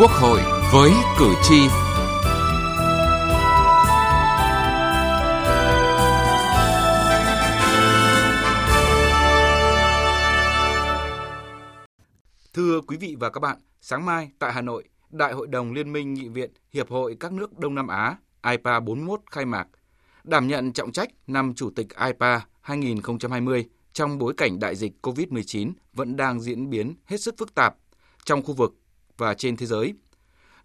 Quốc hội với cử tri. Thưa quý vị và các bạn, sáng mai tại Hà Nội, Đại hội đồng Liên minh Nghị viện Hiệp hội các nước Đông Nam Á IPA 41 khai mạc, đảm nhận trọng trách năm Chủ tịch IPA 2020 trong bối cảnh đại dịch COVID-19 vẫn đang diễn biến hết sức phức tạp trong khu vực và trên thế giới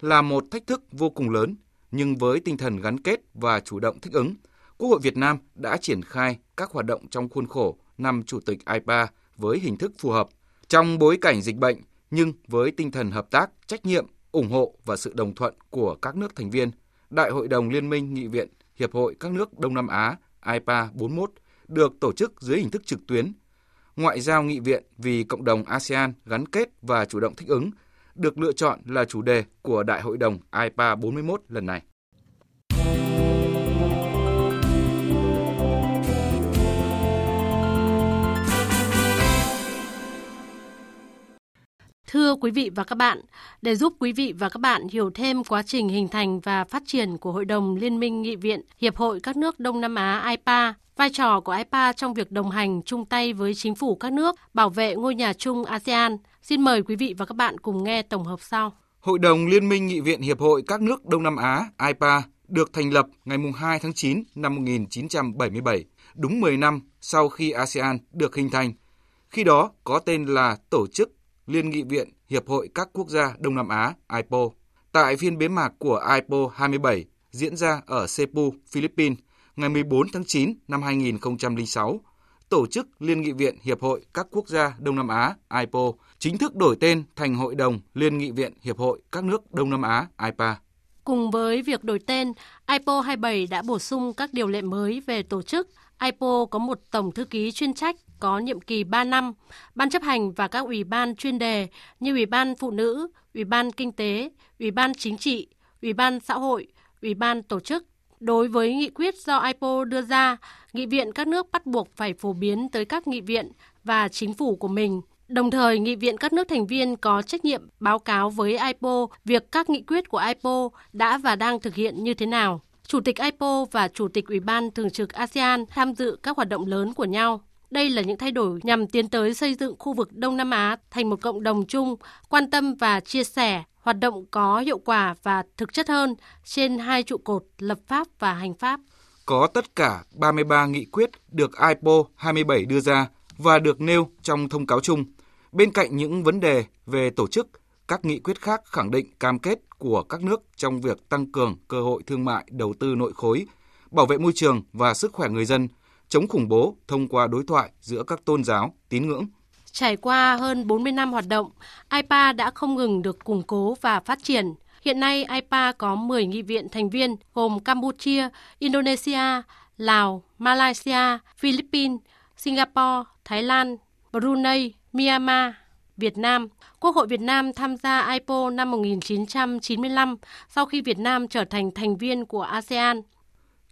là một thách thức vô cùng lớn, nhưng với tinh thần gắn kết và chủ động thích ứng, Quốc hội Việt Nam đã triển khai các hoạt động trong khuôn khổ năm Chủ tịch IPA với hình thức phù hợp. Trong bối cảnh dịch bệnh, nhưng với tinh thần hợp tác, trách nhiệm, ủng hộ và sự đồng thuận của các nước thành viên, Đại hội đồng Liên minh Nghị viện Hiệp hội các nước Đông Nam Á IPA 41 được tổ chức dưới hình thức trực tuyến. Ngoại giao nghị viện vì cộng đồng ASEAN gắn kết và chủ động thích ứng được lựa chọn là chủ đề của Đại hội đồng IPA 41 lần này. Thưa quý vị và các bạn, để giúp quý vị và các bạn hiểu thêm quá trình hình thành và phát triển của Hội đồng Liên minh Nghị viện Hiệp hội các nước Đông Nam Á IPA, vai trò của IPA trong việc đồng hành chung tay với chính phủ các nước bảo vệ ngôi nhà chung ASEAN, xin mời quý vị và các bạn cùng nghe tổng hợp sau. Hội đồng Liên minh Nghị viện Hiệp hội các nước Đông Nam Á IPA được thành lập ngày 2 tháng 9 năm 1977, đúng 10 năm sau khi ASEAN được hình thành. Khi đó có tên là Tổ chức Liên nghị viện Hiệp hội các quốc gia Đông Nam Á IPO. Tại phiên bế mạc của IPO 27 diễn ra ở Cebu, Philippines ngày 14 tháng 9 năm 2006, Tổ chức Liên nghị viện Hiệp hội các quốc gia Đông Nam Á IPO chính thức đổi tên thành Hội đồng Liên nghị viện Hiệp hội các nước Đông Nam Á IPA. Cùng với việc đổi tên, IPO 27 đã bổ sung các điều lệ mới về tổ chức. IPO có một tổng thư ký chuyên trách có nhiệm kỳ 3 năm, ban chấp hành và các ủy ban chuyên đề như Ủy ban Phụ nữ, Ủy ban Kinh tế, Ủy ban Chính trị, Ủy ban Xã hội, Ủy ban Tổ chức. Đối với nghị quyết do IPO đưa ra, nghị viện các nước bắt buộc phải phổ biến tới các nghị viện và chính phủ của mình. Đồng thời, nghị viện các nước thành viên có trách nhiệm báo cáo với IPO việc các nghị quyết của IPO đã và đang thực hiện như thế nào. Chủ tịch IPO và Chủ tịch Ủy ban Thường trực ASEAN tham dự các hoạt động lớn của nhau. Đây là những thay đổi nhằm tiến tới xây dựng khu vực Đông Nam Á thành một cộng đồng chung, quan tâm và chia sẻ, hoạt động có hiệu quả và thực chất hơn trên hai trụ cột lập pháp và hành pháp. Có tất cả 33 nghị quyết được IPO 27 đưa ra và được nêu trong thông cáo chung. Bên cạnh những vấn đề về tổ chức, các nghị quyết khác khẳng định cam kết của các nước trong việc tăng cường cơ hội thương mại đầu tư nội khối, bảo vệ môi trường và sức khỏe người dân – chống khủng bố thông qua đối thoại giữa các tôn giáo, tín ngưỡng. Trải qua hơn 40 năm hoạt động, IPA đã không ngừng được củng cố và phát triển. Hiện nay, IPA có 10 nghị viện thành viên gồm Campuchia, Indonesia, Lào, Malaysia, Philippines, Singapore, Thái Lan, Brunei, Myanmar, Việt Nam. Quốc hội Việt Nam tham gia IPO năm 1995 sau khi Việt Nam trở thành thành viên của ASEAN.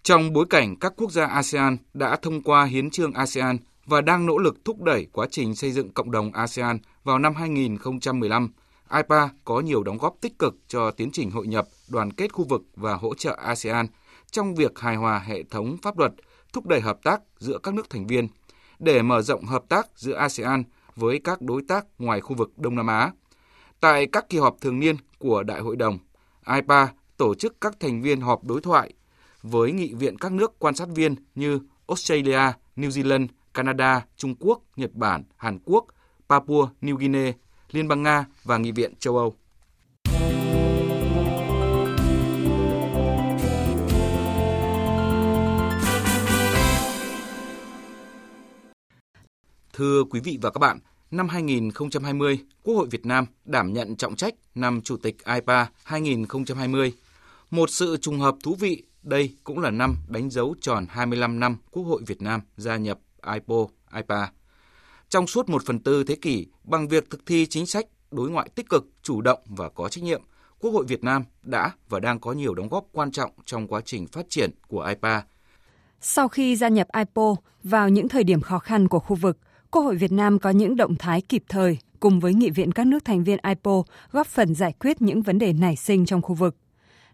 Trong bối cảnh các quốc gia ASEAN đã thông qua hiến trương ASEAN và đang nỗ lực thúc đẩy quá trình xây dựng cộng đồng ASEAN vào năm 2015, IPA có nhiều đóng góp tích cực cho tiến trình hội nhập, đoàn kết khu vực và hỗ trợ ASEAN trong việc hài hòa hệ thống pháp luật, thúc đẩy hợp tác giữa các nước thành viên để mở rộng hợp tác giữa ASEAN với các đối tác ngoài khu vực Đông Nam Á. Tại các kỳ họp thường niên của Đại hội đồng, IPA tổ chức các thành viên họp đối thoại với nghị viện các nước quan sát viên như Australia, New Zealand, Canada, Trung Quốc, Nhật Bản, Hàn Quốc, Papua New Guinea, Liên bang Nga và Nghị viện châu Âu. Thưa quý vị và các bạn, năm 2020, Quốc hội Việt Nam đảm nhận trọng trách năm Chủ tịch IPA 2020. Một sự trùng hợp thú vị đây cũng là năm đánh dấu tròn 25 năm Quốc hội Việt Nam gia nhập IPO, IPA. Trong suốt một phần tư thế kỷ, bằng việc thực thi chính sách đối ngoại tích cực, chủ động và có trách nhiệm, Quốc hội Việt Nam đã và đang có nhiều đóng góp quan trọng trong quá trình phát triển của IPA. Sau khi gia nhập IPO vào những thời điểm khó khăn của khu vực, Quốc hội Việt Nam có những động thái kịp thời, cùng với nghị viện các nước thành viên IPO góp phần giải quyết những vấn đề nảy sinh trong khu vực.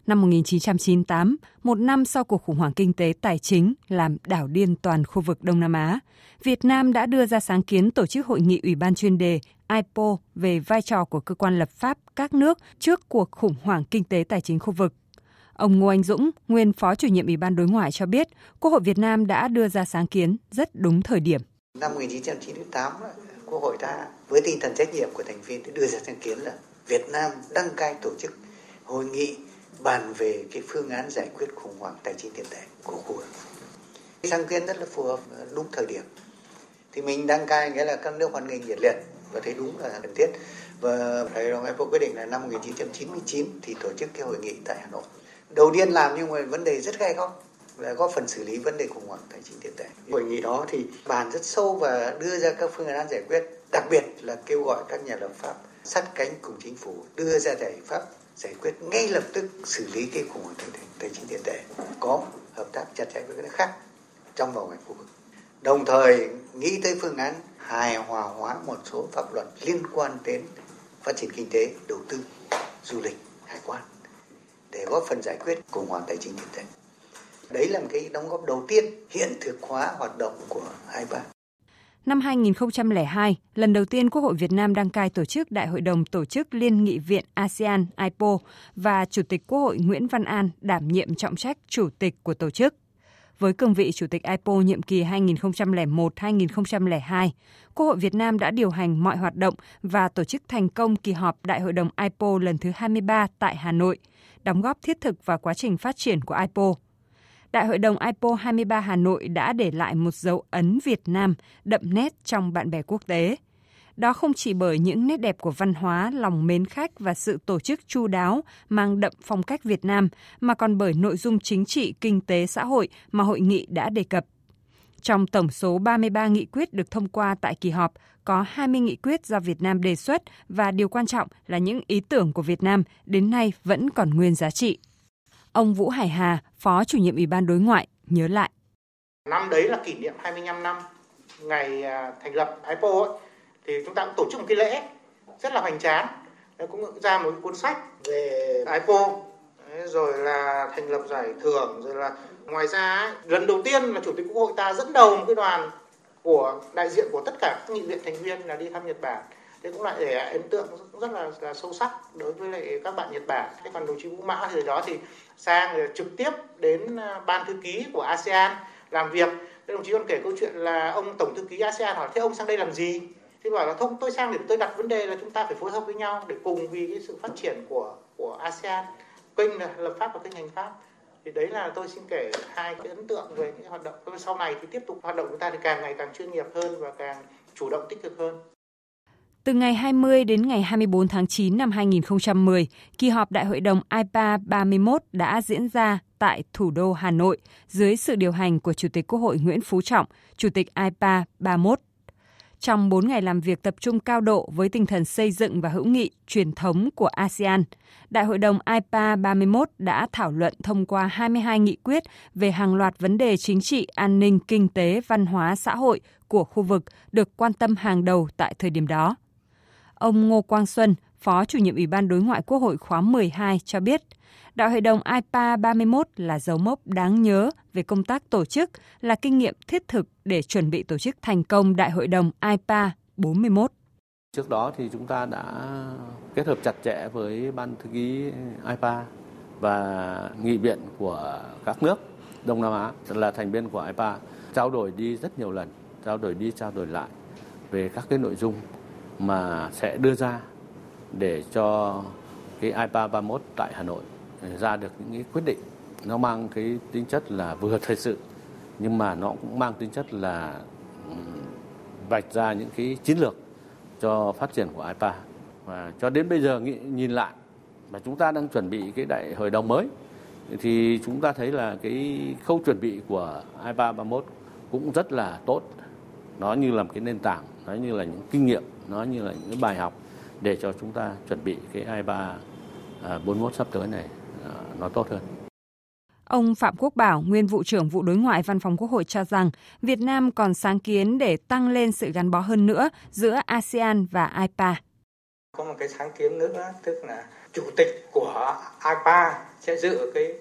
Năm 1998, một năm sau cuộc khủng hoảng kinh tế tài chính làm đảo điên toàn khu vực Đông Nam Á, Việt Nam đã đưa ra sáng kiến tổ chức hội nghị Ủy ban chuyên đề IPO về vai trò của cơ quan lập pháp các nước trước cuộc khủng hoảng kinh tế tài chính khu vực. Ông Ngô Anh Dũng, nguyên Phó chủ nhiệm Ủy ban Đối ngoại cho biết, Quốc hội Việt Nam đã đưa ra sáng kiến rất đúng thời điểm. Năm 1998, Quốc hội đã với tinh thần trách nhiệm của thành viên đưa ra sáng kiến là Việt Nam đăng cai tổ chức hội nghị bàn về cái phương án giải quyết khủng hoảng tài chính tiền tệ của khu vực. Sáng kiến rất là phù hợp ờ, đúng thời điểm. Thì mình đăng cai nghĩa là các nước hoan nghênh nhiệt liệt và thấy đúng là cần thiết. Và Hội đồng IPO quyết định là năm 1999 thì tổ chức cái hội nghị tại Hà Nội. Đầu tiên làm nhưng mà vấn đề rất gai góc là góp phần xử lý vấn đề khủng hoảng tài chính tiền tệ. Hội nghị đó thì bàn rất sâu và đưa ra các phương án giải quyết, đặc biệt là kêu gọi các nhà lập pháp sát cánh cùng chính phủ đưa ra giải pháp giải quyết ngay lập tức xử lý cái khủng hoảng tài chính tiền tệ, có hợp tác chặt chẽ với các nước khác trong và ngoài khu vực đồng thời nghĩ tới phương án hài hòa hóa một số pháp luật liên quan đến phát triển kinh tế, đầu tư, du lịch, hải quan để góp phần giải quyết khủng hoảng tài chính tiền tệ đấy là một cái đóng góp đầu tiên hiện thực hóa hoạt động của hai bạn. Năm 2002, lần đầu tiên Quốc hội Việt Nam đăng cai tổ chức Đại hội đồng Tổ chức Liên nghị viện ASEAN IPO và Chủ tịch Quốc hội Nguyễn Văn An đảm nhiệm trọng trách Chủ tịch của tổ chức. Với cương vị Chủ tịch IPO nhiệm kỳ 2001-2002, Quốc hội Việt Nam đã điều hành mọi hoạt động và tổ chức thành công kỳ họp Đại hội đồng IPO lần thứ 23 tại Hà Nội, đóng góp thiết thực vào quá trình phát triển của IPO. Đại hội đồng IPO 23 Hà Nội đã để lại một dấu ấn Việt Nam đậm nét trong bạn bè quốc tế. Đó không chỉ bởi những nét đẹp của văn hóa, lòng mến khách và sự tổ chức chu đáo mang đậm phong cách Việt Nam, mà còn bởi nội dung chính trị, kinh tế, xã hội mà hội nghị đã đề cập. Trong tổng số 33 nghị quyết được thông qua tại kỳ họp, có 20 nghị quyết do Việt Nam đề xuất và điều quan trọng là những ý tưởng của Việt Nam đến nay vẫn còn nguyên giá trị. Ông Vũ Hải Hà, Phó chủ nhiệm Ủy ban Đối ngoại, nhớ lại. Năm đấy là kỷ niệm 25 năm ngày à, thành lập IPO ấy, thì chúng ta cũng tổ chức một cái lễ rất là hoành tráng. Cũng ra một cuốn sách về IPO rồi là thành lập giải thưởng rồi là ngoài ra ấy, lần đầu tiên là chủ tịch quốc hội ta dẫn đầu một cái đoàn của đại diện của tất cả các nghị viện thành viên là đi thăm Nhật Bản thế cũng lại để ấn tượng rất là, là sâu sắc đối với lại các bạn Nhật Bản. Thế còn đồng chí Vũ Mão thì đó thì sang trực tiếp đến à, ban thư ký của ASEAN làm việc. Thế đồng chí còn kể câu chuyện là ông tổng thư ký ASEAN hỏi thế ông sang đây làm gì? Thì bảo là không tôi sang để tôi đặt vấn đề là chúng ta phải phối hợp với nhau để cùng vì cái sự phát triển của của ASEAN kênh là lập pháp và kênh hành pháp. Thì đấy là tôi xin kể hai cái ấn tượng về cái hoạt động. Sau này thì tiếp tục hoạt động của ta thì càng ngày càng chuyên nghiệp hơn và càng chủ động tích cực hơn từ ngày 20 đến ngày 24 tháng 9 năm 2010, kỳ họp Đại hội đồng IPA 31 đã diễn ra tại thủ đô Hà Nội dưới sự điều hành của Chủ tịch Quốc hội Nguyễn Phú Trọng, Chủ tịch IPA 31. Trong 4 ngày làm việc tập trung cao độ với tinh thần xây dựng và hữu nghị truyền thống của ASEAN, Đại hội đồng IPA 31 đã thảo luận thông qua 22 nghị quyết về hàng loạt vấn đề chính trị, an ninh, kinh tế, văn hóa, xã hội của khu vực được quan tâm hàng đầu tại thời điểm đó. Ông Ngô Quang Xuân, Phó chủ nhiệm Ủy ban Đối ngoại Quốc hội khóa 12 cho biết, Đại hội đồng IPA 31 là dấu mốc đáng nhớ về công tác tổ chức, là kinh nghiệm thiết thực để chuẩn bị tổ chức thành công Đại hội đồng IPA 41. Trước đó thì chúng ta đã kết hợp chặt chẽ với ban thư ký IPA và nghị viện của các nước Đông Nam Á là thành viên của IPA trao đổi đi rất nhiều lần, trao đổi đi trao đổi lại về các cái nội dung mà sẽ đưa ra để cho cái IPA 31 tại Hà Nội ừ, ra được những cái quyết định. Nó mang cái tính chất là vừa thời sự, nhưng mà nó cũng mang tính chất là ừ, vạch ra những cái chiến lược cho phát triển của IPA và cho đến bây giờ nhìn lại, mà chúng ta đang chuẩn bị cái đại hội đồng mới, thì chúng ta thấy là cái khâu chuẩn bị của IPA 31 cũng rất là tốt. Nó như là một cái nền tảng, nó như là những kinh nghiệm nó như là những bài học để cho chúng ta chuẩn bị cái i3 41 sắp tới này à, nó tốt hơn. Ông Phạm Quốc Bảo, nguyên vụ trưởng vụ đối ngoại văn phòng Quốc hội cho rằng Việt Nam còn sáng kiến để tăng lên sự gắn bó hơn nữa giữa ASEAN và IPA. Có một cái sáng kiến nữa tức là chủ tịch của IPA sẽ dự cái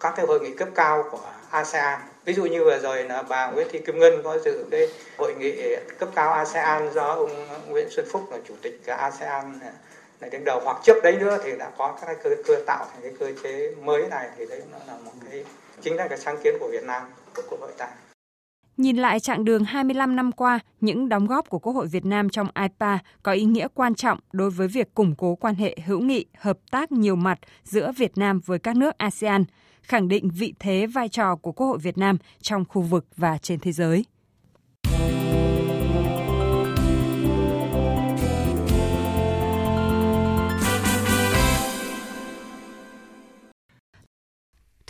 các cái hội nghị cấp cao của ASEAN. Ví dụ như vừa rồi là bà Nguyễn Thị Kim Ngân có dự cái hội nghị cấp cao ASEAN do ông Nguyễn Xuân Phúc là chủ tịch ASEAN này đứng đầu hoặc trước đấy nữa thì đã có các cái cơ, cơ tạo thành cái cơ chế mới này thì đấy nó là một cái chính là cái sáng kiến của Việt Nam của Quốc hội ta. Nhìn lại chặng đường 25 năm qua, những đóng góp của Quốc hội Việt Nam trong IPA có ý nghĩa quan trọng đối với việc củng cố quan hệ hữu nghị, hợp tác nhiều mặt giữa Việt Nam với các nước ASEAN, khẳng định vị thế vai trò của Quốc hội Việt Nam trong khu vực và trên thế giới.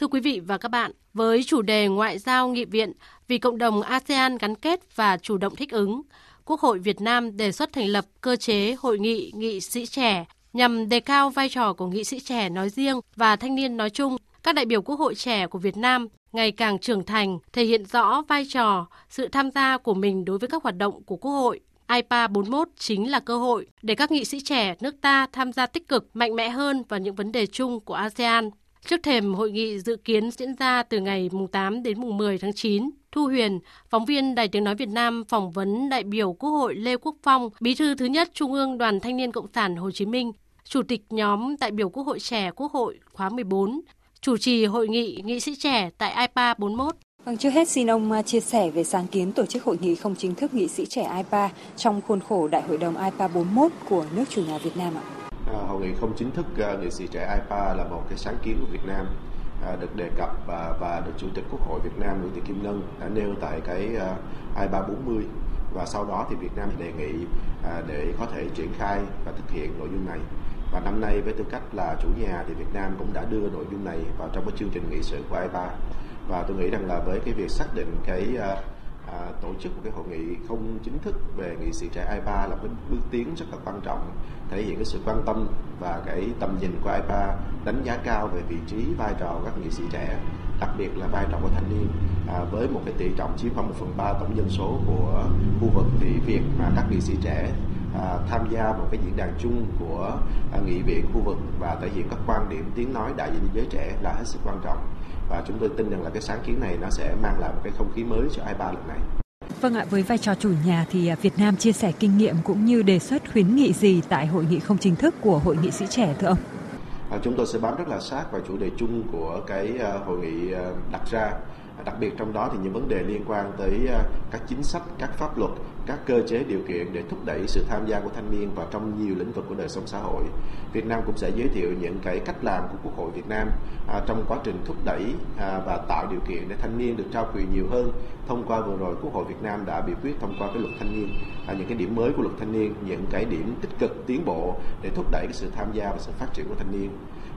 Thưa quý vị và các bạn, với chủ đề Ngoại giao nghị viện vì cộng đồng ASEAN gắn kết và chủ động thích ứng, Quốc hội Việt Nam đề xuất thành lập cơ chế hội nghị nghị sĩ trẻ nhằm đề cao vai trò của nghị sĩ trẻ nói riêng và thanh niên nói chung. Các đại biểu Quốc hội trẻ của Việt Nam ngày càng trưởng thành, thể hiện rõ vai trò, sự tham gia của mình đối với các hoạt động của Quốc hội. IPA 41 chính là cơ hội để các nghị sĩ trẻ nước ta tham gia tích cực, mạnh mẽ hơn vào những vấn đề chung của ASEAN. Trước thềm hội nghị dự kiến diễn ra từ ngày 8 đến 10 tháng 9, Thu Huyền, phóng viên Đài Tiếng Nói Việt Nam phỏng vấn đại biểu Quốc hội Lê Quốc Phong, bí thư thứ nhất Trung ương Đoàn Thanh niên Cộng sản Hồ Chí Minh, Chủ tịch nhóm đại biểu Quốc hội trẻ Quốc hội khóa 14, chủ trì hội nghị nghị sĩ trẻ tại IPA 41. Vâng, trước hết xin ông à, chia sẻ về sáng kiến tổ chức hội nghị không chính thức nghị sĩ trẻ IPA trong khuôn khổ Đại hội đồng IPA 41 của nước chủ nhà Việt Nam ạ. Hội nghị không chính thức uh, nghị sĩ trẻ IPA là một cái sáng kiến của Việt Nam à, được đề cập và, và được Chủ tịch Quốc hội Việt Nam Nguyễn Thị Kim Ngân đã nêu tại cái uh, IPA 40 và sau đó thì Việt Nam đề nghị à, để có thể triển khai và thực hiện nội dung này. Và năm nay với tư cách là chủ nhà thì Việt Nam cũng đã đưa nội dung này vào trong cái chương trình nghị sự của IPA và tôi nghĩ rằng là với cái việc xác định cái uh, tổ chức một cái hội nghị không chính thức về nghị sĩ trẻ IPA là một bước tiến rất là quan trọng thể hiện cái sự quan tâm và cái tầm nhìn của IPA đánh giá cao về vị trí vai trò của các nghị sĩ trẻ đặc biệt là vai trò của thanh niên. À, với một cái tỷ trọng chiếm khoảng một phần ba tổng dân số của khu vực thì việc mà các nghị sĩ trẻ à, tham gia một cái diễn đàn chung của à, nghị viện khu vực và thể hiện các quan điểm tiếng nói đại diện giới trẻ là hết sức quan trọng và chúng tôi tin rằng là cái sáng kiến này nó sẽ mang lại một cái không khí mới cho IPA lần này. Vâng ạ, với vai trò chủ nhà thì à, Việt Nam chia sẻ kinh nghiệm cũng như đề xuất khuyến nghị gì tại hội nghị không chính thức của hội nghị sĩ trẻ thưa ông? À, chúng tôi sẽ bám rất là sát vào chủ đề chung của cái uh, hội nghị đặt ra đặc biệt trong đó thì những vấn đề liên quan tới các chính sách, các pháp luật, các cơ chế điều kiện để thúc đẩy sự tham gia của thanh niên vào trong nhiều lĩnh vực của đời sống xã hội. Việt Nam cũng sẽ giới thiệu những cái cách làm của Quốc hội Việt Nam à, trong quá trình thúc đẩy à, và tạo điều kiện để thanh niên được trao quyền nhiều hơn. Thông qua vừa rồi Quốc hội Việt Nam đã biểu quyết thông qua cái luật thanh niên, à, những cái điểm mới của luật thanh niên, những cái điểm tích cực tiến bộ để thúc đẩy cái sự tham gia và sự phát triển của thanh niên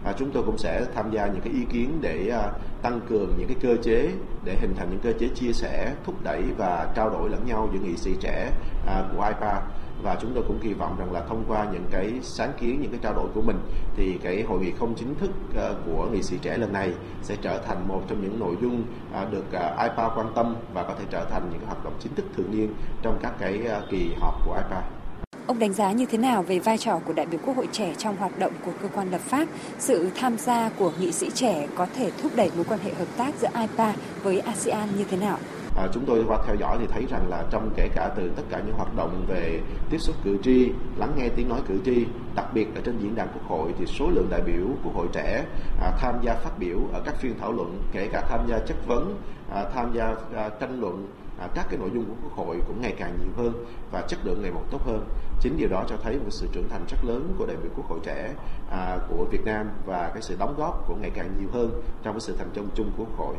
à, chúng tôi cũng sẽ tham gia những cái ý kiến để à, tăng cường những cái cơ chế để hình thành những cơ chế chia sẻ thúc đẩy và trao đổi lẫn nhau giữa nghị sĩ trẻ à, của IPA và chúng tôi cũng kỳ vọng rằng là thông qua những cái sáng kiến những cái trao đổi của mình thì cái hội nghị không chính thức à, của nghị sĩ trẻ lần này sẽ trở thành một trong những nội dung à, được à, IPA quan tâm và có thể trở thành những cái hoạt động chính thức thường niên trong các cái kỳ họp của IPA. Ông đánh giá như thế nào về vai trò của đại biểu Quốc hội trẻ trong hoạt động của cơ quan lập pháp? Sự tham gia của nghị sĩ trẻ có thể thúc đẩy mối quan hệ hợp tác giữa IPA với ASEAN như thế nào? À, chúng tôi qua theo dõi thì thấy rằng là trong kể cả từ tất cả những hoạt động về tiếp xúc cử tri, lắng nghe tiếng nói cử tri, đặc biệt là trên diễn đàn quốc hội thì số lượng đại biểu quốc hội trẻ à, tham gia phát biểu ở các phiên thảo luận, kể cả tham gia chất vấn, à, tham gia à, tranh luận à, các cái nội dung của quốc hội cũng ngày càng nhiều hơn và chất lượng ngày một tốt hơn. Chính điều đó cho thấy một sự trưởng thành rất lớn của đại biểu quốc hội trẻ à, của Việt Nam và cái sự đóng góp của ngày càng nhiều hơn trong cái sự thành công chung của quốc hội.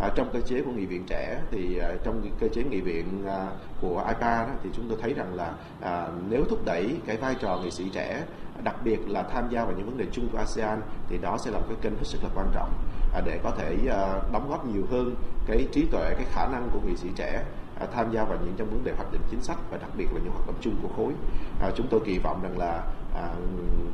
À, trong cơ chế của nghị viện trẻ thì à, trong cơ chế nghị viện à, của IPA đó, thì chúng tôi thấy rằng là à, nếu thúc đẩy cái vai trò nghị sĩ trẻ đặc biệt là tham gia vào những vấn đề chung của ASEAN thì đó sẽ là một cái kênh hết sức là quan trọng. À, để có thể à, đóng góp nhiều hơn cái trí tuệ cái khả năng của nghị sĩ trẻ à, tham gia vào những trong vấn đề hoạch định chính sách và đặc biệt là những hoạt động chung của khối. À, chúng tôi kỳ vọng rằng là à,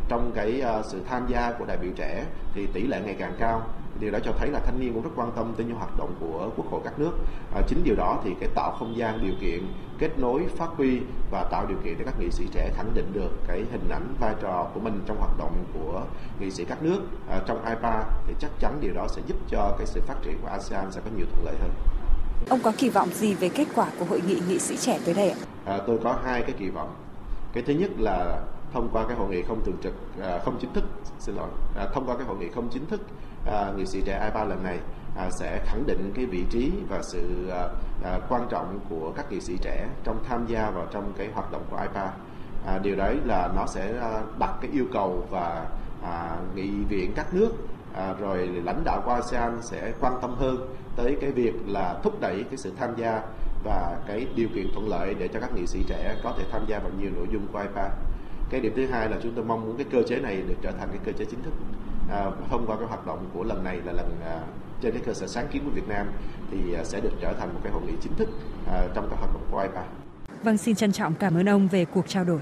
trong cái à, sự tham gia của đại biểu trẻ thì tỷ lệ ngày càng cao. Điều đó cho thấy là thanh niên cũng rất quan tâm tới những hoạt động của quốc hội các nước. À, chính điều đó thì cái tạo không gian điều kiện kết nối, phát huy và tạo điều kiện để các nghị sĩ trẻ khẳng định được cái hình ảnh vai trò của mình trong hoạt động của nghị sĩ các nước à, trong IPA thì chắc chắn điều đó sẽ giúp cho cái sự phát triển của ASEAN sẽ có nhiều thuận lợi hơn. Ông có kỳ vọng gì về kết quả của hội nghị nghị sĩ trẻ tới đây ạ? À, tôi có hai cái kỳ vọng. Cái thứ nhất là thông qua cái hội nghị không thường trực, à, không chính thức, xin lỗi, à, thông qua cái hội nghị không chính thức à, nghị sĩ trẻ IPA lần này à, sẽ khẳng định cái vị trí và sự à, à, quan trọng của các nghị sĩ trẻ trong tham gia vào trong cái hoạt động của IPA. À, điều đấy là nó sẽ à, đặt cái yêu cầu và à, nghị viện các nước à, rồi lãnh đạo của ASEAN sẽ quan tâm hơn tới cái việc là thúc đẩy cái sự tham gia và cái điều kiện thuận lợi để cho các nghị sĩ trẻ có thể tham gia vào nhiều nội dung của IPA. Cái điểm thứ hai là chúng tôi mong muốn cái cơ chế này được trở thành cái cơ chế chính thức à, thông qua cái hoạt động của lần này là lần à, trên cái cơ sở sáng kiến của Việt Nam thì à, sẽ được trở thành một cái hội nghị chính thức à, trong các hoạt động của IPA. Vâng, xin trân trọng cảm ơn ông về cuộc trao đổi.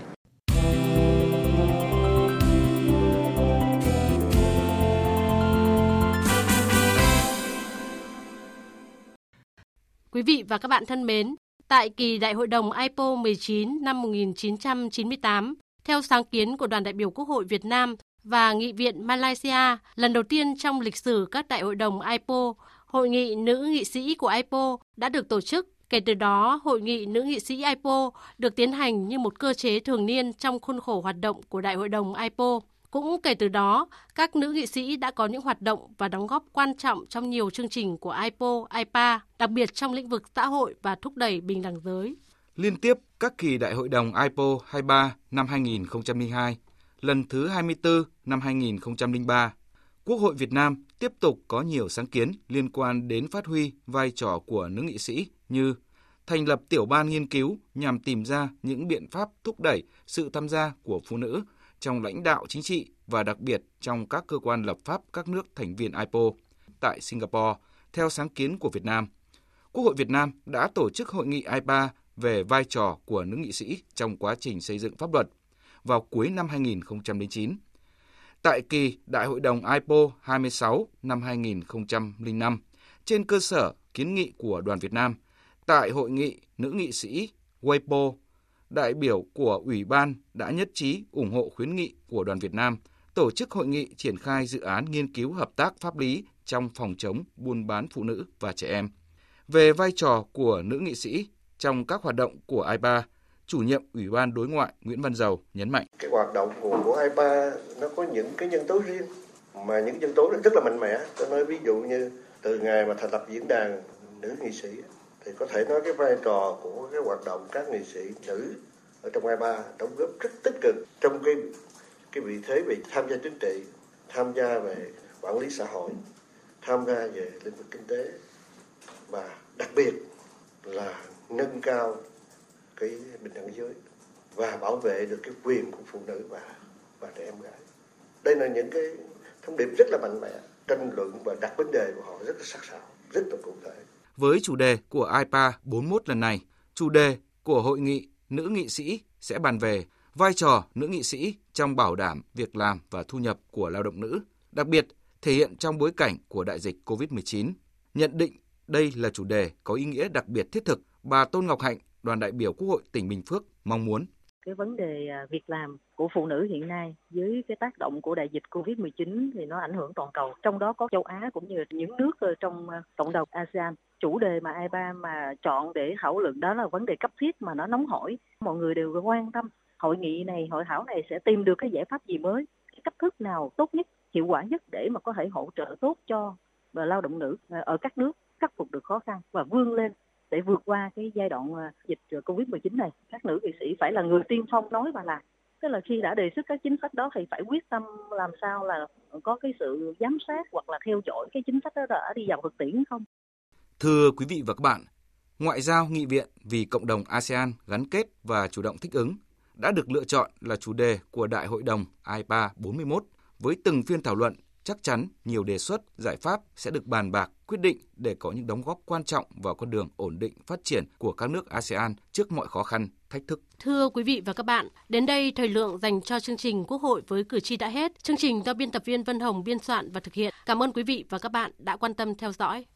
Quý vị và các bạn thân mến, tại kỳ đại hội đồng IPO 19 năm 1998, theo sáng kiến của đoàn đại biểu Quốc hội Việt Nam và Nghị viện Malaysia, lần đầu tiên trong lịch sử các đại hội đồng IPO, Hội nghị nữ nghị sĩ của IPO đã được tổ chức. Kể từ đó, Hội nghị nữ nghị sĩ IPO được tiến hành như một cơ chế thường niên trong khuôn khổ hoạt động của Đại hội đồng IPO. Cũng kể từ đó, các nữ nghị sĩ đã có những hoạt động và đóng góp quan trọng trong nhiều chương trình của IPO, IPA, đặc biệt trong lĩnh vực xã hội và thúc đẩy bình đẳng giới. Liên tiếp các kỳ đại hội đồng IPO 23 năm 2002, lần thứ 24 năm 2003, Quốc hội Việt Nam tiếp tục có nhiều sáng kiến liên quan đến phát huy vai trò của nữ nghị sĩ như thành lập tiểu ban nghiên cứu nhằm tìm ra những biện pháp thúc đẩy sự tham gia của phụ nữ trong lãnh đạo chính trị và đặc biệt trong các cơ quan lập pháp các nước thành viên IPO tại Singapore theo sáng kiến của Việt Nam. Quốc hội Việt Nam đã tổ chức hội nghị IPA về vai trò của nữ nghị sĩ trong quá trình xây dựng pháp luật vào cuối năm 2009. Tại kỳ Đại hội đồng IPO 26 năm 2005, trên cơ sở kiến nghị của đoàn Việt Nam, tại hội nghị nữ nghị sĩ WIPO, đại biểu của Ủy ban đã nhất trí ủng hộ khuyến nghị của đoàn Việt Nam tổ chức hội nghị triển khai dự án nghiên cứu hợp tác pháp lý trong phòng chống buôn bán phụ nữ và trẻ em. Về vai trò của nữ nghị sĩ trong các hoạt động của IPA, chủ nhiệm Ủy ban Đối ngoại Nguyễn Văn Dầu nhấn mạnh. Cái hoạt động của, của IPA nó có những cái nhân tố riêng mà những nhân tố rất là mạnh mẽ. Tôi nói ví dụ như từ ngày mà thành lập diễn đàn nữ nghị sĩ thì có thể nói cái vai trò của cái hoạt động các nghị sĩ nữ ở trong IPA đóng góp rất tích cực trong cái cái vị thế về tham gia chính trị, tham gia về quản lý xã hội, tham gia về lĩnh vực kinh tế và đặc biệt là nâng cao cái bình đẳng giới và bảo vệ được cái quyền của phụ nữ và và trẻ em gái. Đây là những cái thông điệp rất là mạnh mẽ, tranh luận và đặt vấn đề của họ rất là sắc sảo, rất là cụ thể. Với chủ đề của IPA 41 lần này, chủ đề của hội nghị nữ nghị sĩ sẽ bàn về vai trò nữ nghị sĩ trong bảo đảm việc làm và thu nhập của lao động nữ, đặc biệt thể hiện trong bối cảnh của đại dịch COVID-19. Nhận định đây là chủ đề có ý nghĩa đặc biệt thiết thực, bà Tôn Ngọc Hạnh, đoàn đại biểu Quốc hội tỉnh Bình Phước mong muốn cái vấn đề à, việc làm của phụ nữ hiện nay dưới cái tác động của đại dịch Covid-19 thì nó ảnh hưởng toàn cầu, trong đó có châu Á cũng như những nước trong à, cộng đồng ASEAN. Chủ đề mà AIPA mà chọn để thảo luận đó là vấn đề cấp thiết mà nó nóng hổi, mọi người đều quan tâm. Hội nghị này, hội thảo này sẽ tìm được cái giải pháp gì mới, cái cách thức nào tốt nhất, hiệu quả nhất để mà có thể hỗ trợ tốt cho à, lao động nữ ở các nước khắc phục được khó khăn và vươn lên để vượt qua cái giai đoạn ờ, dịch ờ, Covid-19 này. Các nữ nghị sĩ phải là người tiên phong nói và làm. Tức là khi đã đề xuất các chính sách đó thì phải quyết tâm làm sao là có cái sự giám sát hoặc là theo dõi cái chính sách đó đã đi vào thực tiễn không. Thưa quý vị và các bạn, Ngoại giao nghị viện vì cộng đồng ASEAN gắn kết và chủ động thích ứng đã được lựa chọn là chủ đề của Đại hội đồng IPA 41 với từng phiên thảo luận chắc chắn nhiều đề xuất, giải pháp sẽ được bàn bạc, quyết định để có những đóng góp quan trọng vào con đường ổn định phát triển của các nước ASEAN trước mọi khó khăn, thách thức. Thưa quý vị và các bạn, đến đây thời lượng dành cho chương trình Quốc hội với cử tri đã hết. Chương trình do biên tập viên Vân Hồng biên soạn và thực hiện. Cảm ơn quý vị và các bạn đã quan tâm theo dõi.